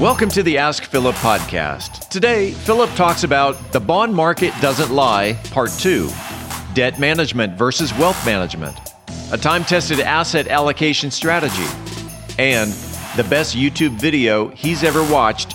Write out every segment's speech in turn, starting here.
Welcome to the Ask Philip podcast. Today, Philip talks about The Bond Market Doesn't Lie, Part 2 Debt Management versus Wealth Management, a time tested asset allocation strategy, and the best YouTube video he's ever watched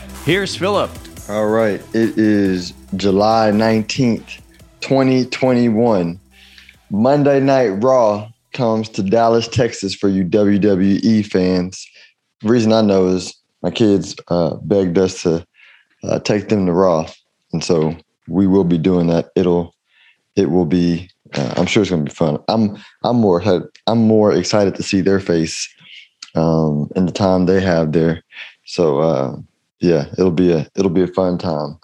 here's Philip. All right. It is July 19th, 2021. Monday Night Raw comes to Dallas, Texas for you WWE fans. The reason I know is my kids uh, begged us to uh, take them to Raw. And so we will be doing that. It'll, it will be, uh, I'm sure it's going to be fun. I'm, I'm more, I'm more excited to see their face um, and the time they have there. So uh, yeah, it'll be a it'll be a fun time.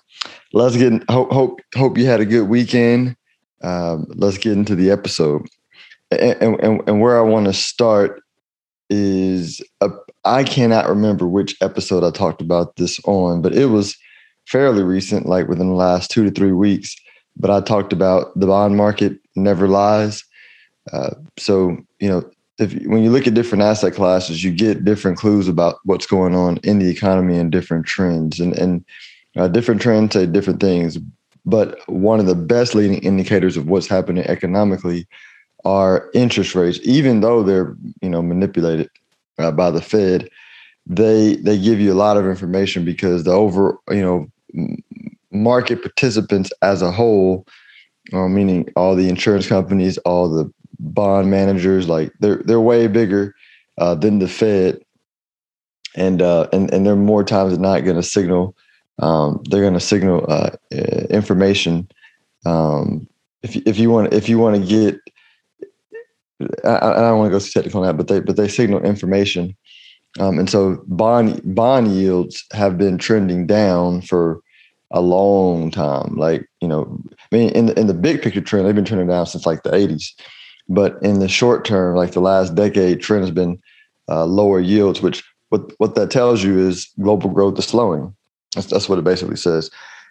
Let's get hope hope hope you had a good weekend. Um, let's get into the episode, and and, and where I want to start is I cannot remember which episode I talked about this on, but it was fairly recent, like within the last two to three weeks. But I talked about the bond market never lies. Uh, so you know if when you look at different asset classes, you get different clues about what's going on in the economy and different trends, and and uh, different trends say different things. But one of the best leading indicators of what's happening economically are interest rates, even though they're you know manipulated uh, by the Fed. They they give you a lot of information because the over you know market participants as a whole, uh, meaning all the insurance companies, all the bond managers like they're they're way bigger uh, than the Fed, and uh, and and they're more times than not going to signal. Um, they're going to signal uh, information. Um, if if you want if you want to get, I, I don't want to go too technical on that, but they but they signal information, um, and so bond bond yields have been trending down for a long time. Like you know, I mean, in the, in the big picture trend, they've been trending down since like the '80s. But in the short term, like the last decade, trend has been uh, lower yields, which what what that tells you is global growth is slowing. That's that's what it basically says.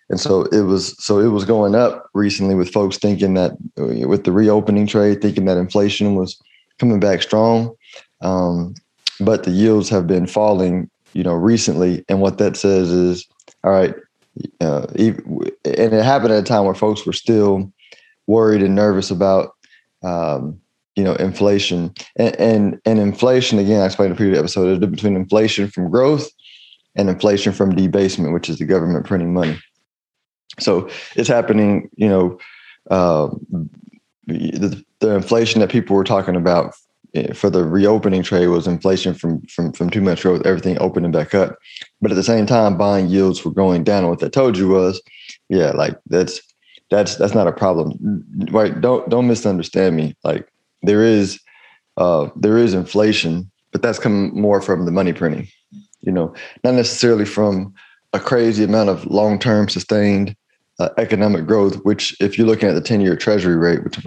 And so it was so it was going up recently with folks thinking that uh, with the reopening trade, thinking that inflation was coming back strong. Um, but the yields have been falling, you know, recently. And what that says is, all right, uh, and it happened at a time where folks were still worried and nervous about um, you know, inflation and, and, and inflation. Again, I explained in the previous episode. The between inflation from growth and inflation from debasement, which is the government printing money. So it's happening. You know, uh, the, the inflation that people were talking about eh, for the reopening trade was inflation from from from too much growth, everything opening back up. But at the same time, bond yields were going down. And what that told you was, yeah, like that's that's that's not a problem. Right don't don't misunderstand me. Like there is uh there is inflation but that's coming more from the money printing you know? Not necessarily from a crazy amount of long-term sustained uh, economic growth which if you're looking at the 10-year treasury rate which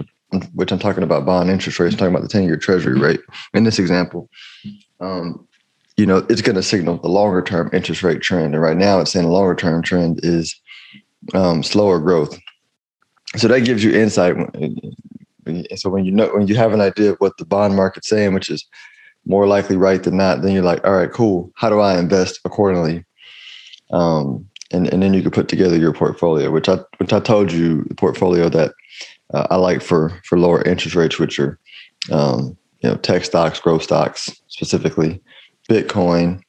which I'm talking about bond interest rates I'm talking about the 10-year treasury rate. In this example um you know it's going to signal the longer term interest rate trend. And right now it's saying the longer term trend is um, slower growth so that gives you insight. So when you know when you have an idea of what the bond market's saying, which is more likely right than not, then you're like, all right, cool. How do I invest accordingly? Um, and and then you can put together your portfolio, which I which I told you the portfolio that uh, I like for for lower interest rates, which are um, you know tech stocks, growth stocks specifically, Bitcoin,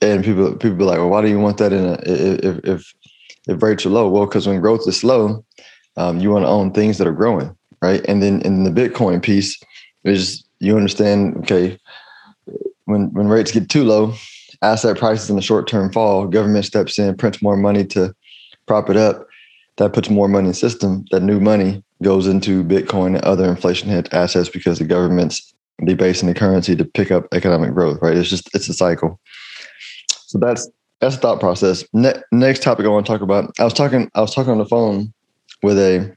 and people people be like, well, why do you want that in a if if if rates are low? Well, because when growth is slow, um, you want to own things that are growing, right? And then in the Bitcoin piece is you understand, okay, when when rates get too low, asset prices in the short term fall, government steps in, prints more money to prop it up. That puts more money in the system. That new money goes into Bitcoin and other inflation hit assets because the government's debasing the currency to pick up economic growth, right? It's just it's a cycle. So that's that's the thought process. Ne- next topic I want to talk about. I was talking. I was talking on the phone with a,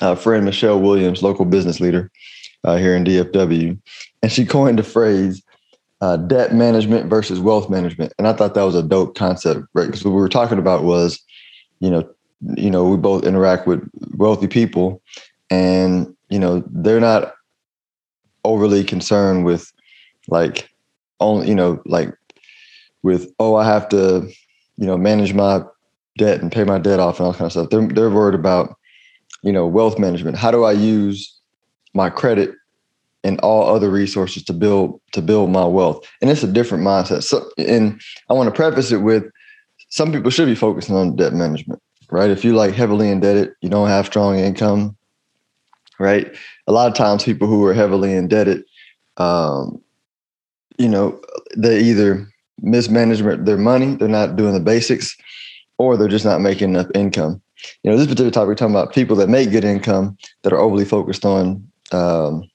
a friend, Michelle Williams, local business leader uh, here in DFW, and she coined the phrase uh, "debt management versus wealth management," and I thought that was a dope concept, right? Because what we were talking about was, you know, you know, we both interact with wealthy people, and you know, they're not overly concerned with like only you know like with oh I have to you know manage my debt and pay my debt off and all kind of stuff. They're they're worried about you know wealth management. How do I use my credit and all other resources to build to build my wealth? And it's a different mindset. So and I want to preface it with some people should be focusing on debt management, right? If you like heavily indebted, you don't have strong income, right? A lot of times people who are heavily indebted um, you know, they either mismanagement their money, they're not doing the basics, or they're just not making enough income. You know, this particular topic, we're talking about people that make good income that are overly focused on, um,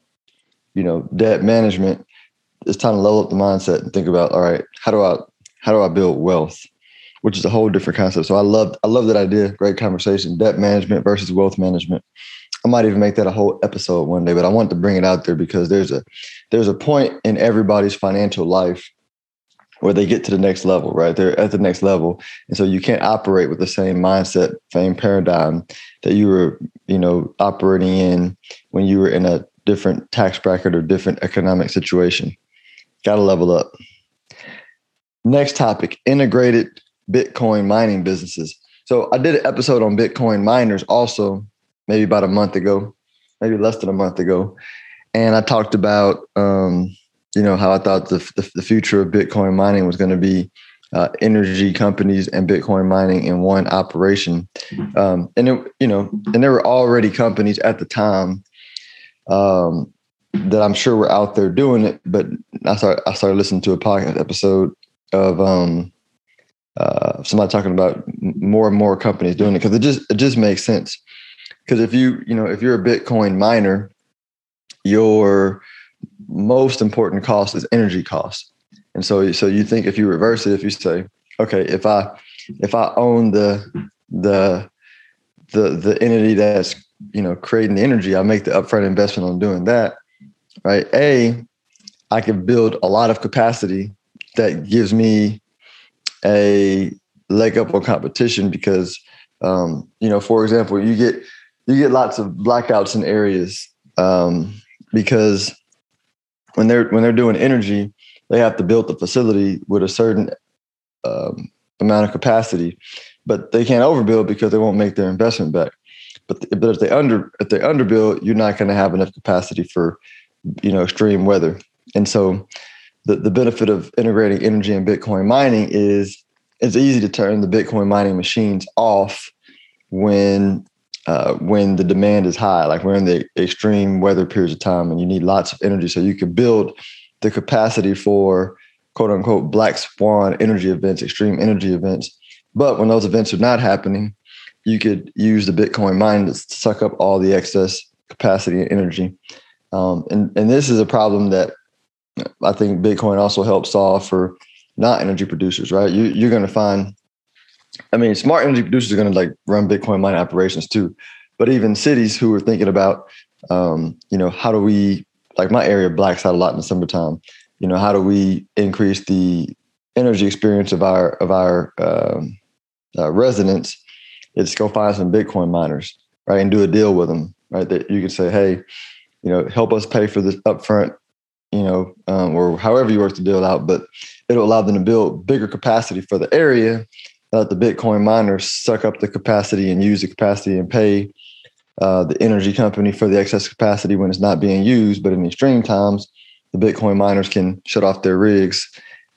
you know, debt management. It's time to level up the mindset and think about, all right, how do I how do I build wealth? Which is a whole different concept. So I love I love that idea. Great conversation. Debt management versus wealth management. I might even make that a whole episode one day, but I want to bring it out there because there's a there's a point in everybody's financial life where they get to the next level, right? They're at the next level. And so you can't operate with the same mindset, same paradigm that you were, you know, operating in when you were in a different tax bracket or different economic situation. Got to level up. Next topic integrated Bitcoin mining businesses. So I did an episode on Bitcoin miners also maybe about a month ago, maybe less than a month ago, and I talked about um, you know how I thought the the, the future of Bitcoin mining was going to be uh, energy companies and Bitcoin mining in one operation, um, and it, you know, and there were already companies at the time um, that I'm sure were out there doing it, but I started I started listening to a podcast episode of um, uh, somebody talking about more and more companies doing it because it just it just makes sense. Because if you you know if you're a bitcoin miner your most important cost is energy cost. And so so you think if you reverse it if you say okay if i if i own the the the the entity that's you know creating the energy i make the upfront investment on doing that right? A i can build a lot of capacity that gives me a leg up on competition because um, you know for example you get you get lots of blackouts in areas um, because when they're when they're doing energy, they have to build the facility with a certain um, amount of capacity, but they can't overbuild because they won't make their investment back. But but if they under if they underbuild, you're not going to have enough capacity for you know extreme weather. And so the the benefit of integrating energy and Bitcoin mining is it's easy to turn the Bitcoin mining machines off when uh, when the demand is high, like we're in the extreme weather periods of time and you need lots of energy. So you can build the capacity for quote unquote black swan energy events, extreme energy events. But when those events are not happening, you could use the Bitcoin mine to suck up all the excess capacity and energy. Um, and, and this is a problem that I think Bitcoin also helps solve for not energy producers, right? You, you're going to find I mean, smart energy producers are going to like run Bitcoin mining operations too. But even cities who are thinking about, um, you know, how do we, like my area blacks out a lot in the summertime. You know, how do we increase the energy experience of our of our um, uh, residents? It's go find some Bitcoin miners, right, and do a deal with them, right? That you could say, hey, you know, help us pay for this upfront, you know, um, or however you work the deal out, but it'll allow them to build bigger capacity for the area let the Bitcoin miners suck up the capacity and use the capacity and pay uh, the energy company for the excess capacity when it's not being used. But in extreme times, the Bitcoin miners can shut off their rigs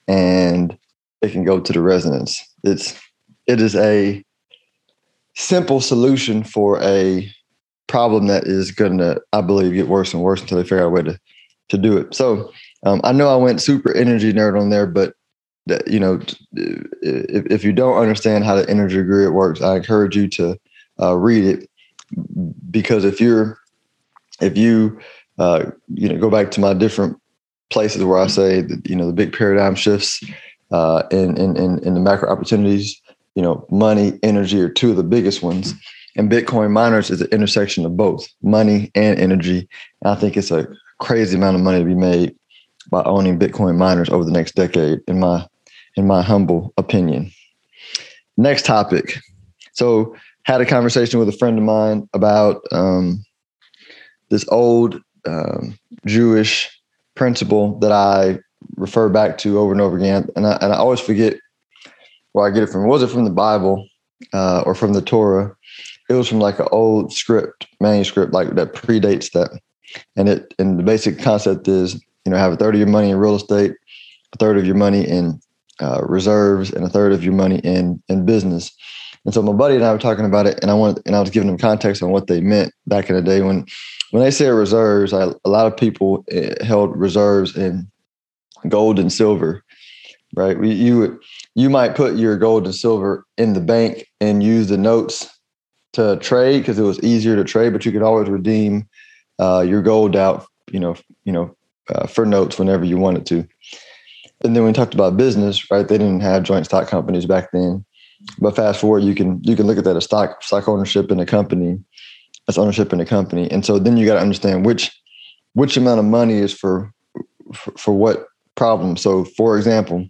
and it can go to the residents. It's it is a simple solution for a problem that is going to, I believe, get worse and worse until they figure out a way to to do it. So um, I know I went super energy nerd on there, but that you know if, if you don't understand how the energy grid works i encourage you to uh, read it because if you're if you uh, you know go back to my different places where i say that you know the big paradigm shifts uh, in, in, in, the macro opportunities. You know, money, energy are two of the biggest ones. And Bitcoin miners is an intersection of both money and energy. And I think it's a crazy amount of money to be made by owning Bitcoin miners over the next decade, in my in my humble opinion. Next topic. So had a conversation with a friend of mine about um, this old um, Jewish principle that I refer back to over and over again, and I, and I always forget where I get it from. Was it from the Bible uh, or from the Torah? It was from like an old script, manuscript, like that predates that. And it and the basic concept is, you know, have a third of your money in real estate, a third of your money in uh, reserves, and a third of your money in in business. And so my buddy and I were talking about it, and I wanted, and I was giving them context on what they meant back in the day when, when they say reserves. I, a lot of people eh, held reserves in gold and silver, right? You would, you might put your gold and silver in the bank and use the notes to trade because it was easier to trade, but you could always redeem uh, your gold out, you know, you know, uh, for notes whenever you wanted to. And then we talked about business, right? They didn't have joint stock companies back then. But fast forward, you can you can look at that as stock stock ownership in a company. That's ownership in a company, and so then you got to understand which which amount of money is for, for for what problem. So, for example,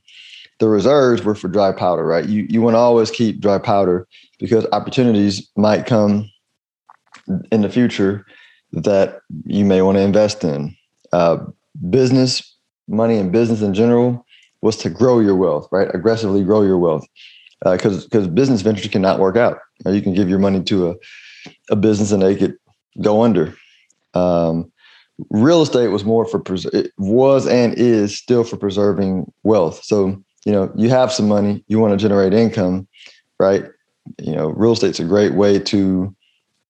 the reserves were for dry powder, right? You you want to always keep dry powder because opportunities might come in the future that you may want to invest in. Uh, business money and business in general was to grow your wealth, right? Aggressively grow your wealth because uh, because business ventures cannot work out. You can give your money to a a business and they could go under. Um, real estate was more for pres- it was and is still for preserving wealth. So you know you have some money, you want to generate income, right? You know, real estate's a great way to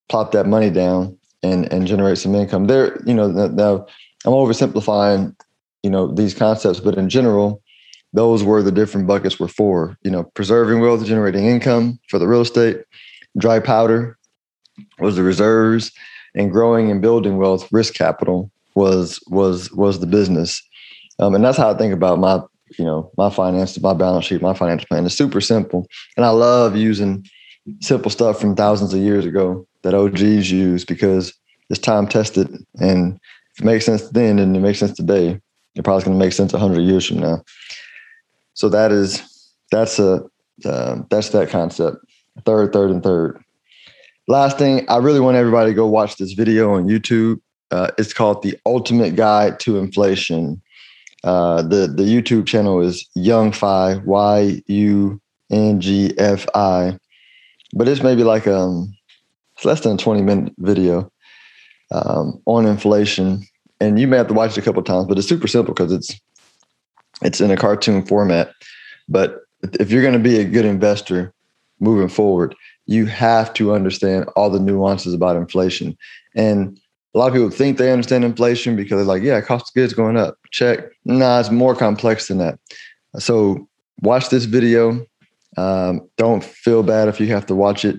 plop that money down and and generate some income. There, you know, now I'm oversimplifying, you know, these concepts, but in general, those were the different buckets were for you know preserving wealth generating income for the real estate. Dry powder was the reserves and growing and building wealth risk capital was was was the business. Um, and that's how i think about my you know my finances my balance sheet my financial plan. It's super simple. And i love using simple stuff from thousands of years ago that og's use because it's time tested. And if it makes sense then and it makes sense today it probably going to make sense 100 years from now so that is that's a uh, that's that concept. Third, third, and third. Last thing, I really want everybody to go watch this video on YouTube. Uh, it's called "The Ultimate Guide to Inflation." Uh, the the YouTube channel is Young YoungFi Y U N G F I, but it's maybe like um it's less than a twenty minute video um, on inflation, and you may have to watch it a couple times, but it's super simple because it's it's in a cartoon format. But if you're going to be a good investor moving forward, you have to understand all the nuances about inflation. And a lot of people think they understand inflation because they're like, yeah, cost of goods going up. Check. Nah, it's more complex than that. So watch this video. Um, don't feel bad if you have to watch it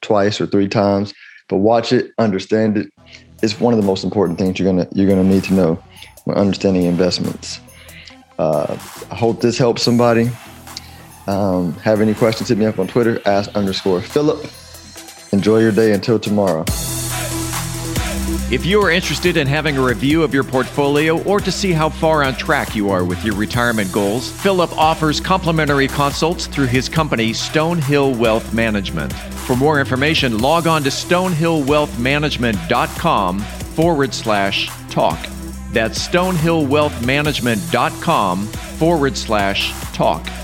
twice or three times, but watch it, understand it. It's one of the most important things you're gonna you're gonna need to know when understanding investments. Uh, I hope this helps somebody. Um, have any questions, hit me up on Twitter, ask underscore Philip. Enjoy your day until tomorrow. If you are interested in having a review of your portfolio or to see how far on track you are with your retirement goals, Philip offers complimentary consults through his company, Stonehill Wealth Management. For more information, log on to stonehillwealthmanagement.com forward slash talk. That's stonehillwealthmanagement.com forward slash talk.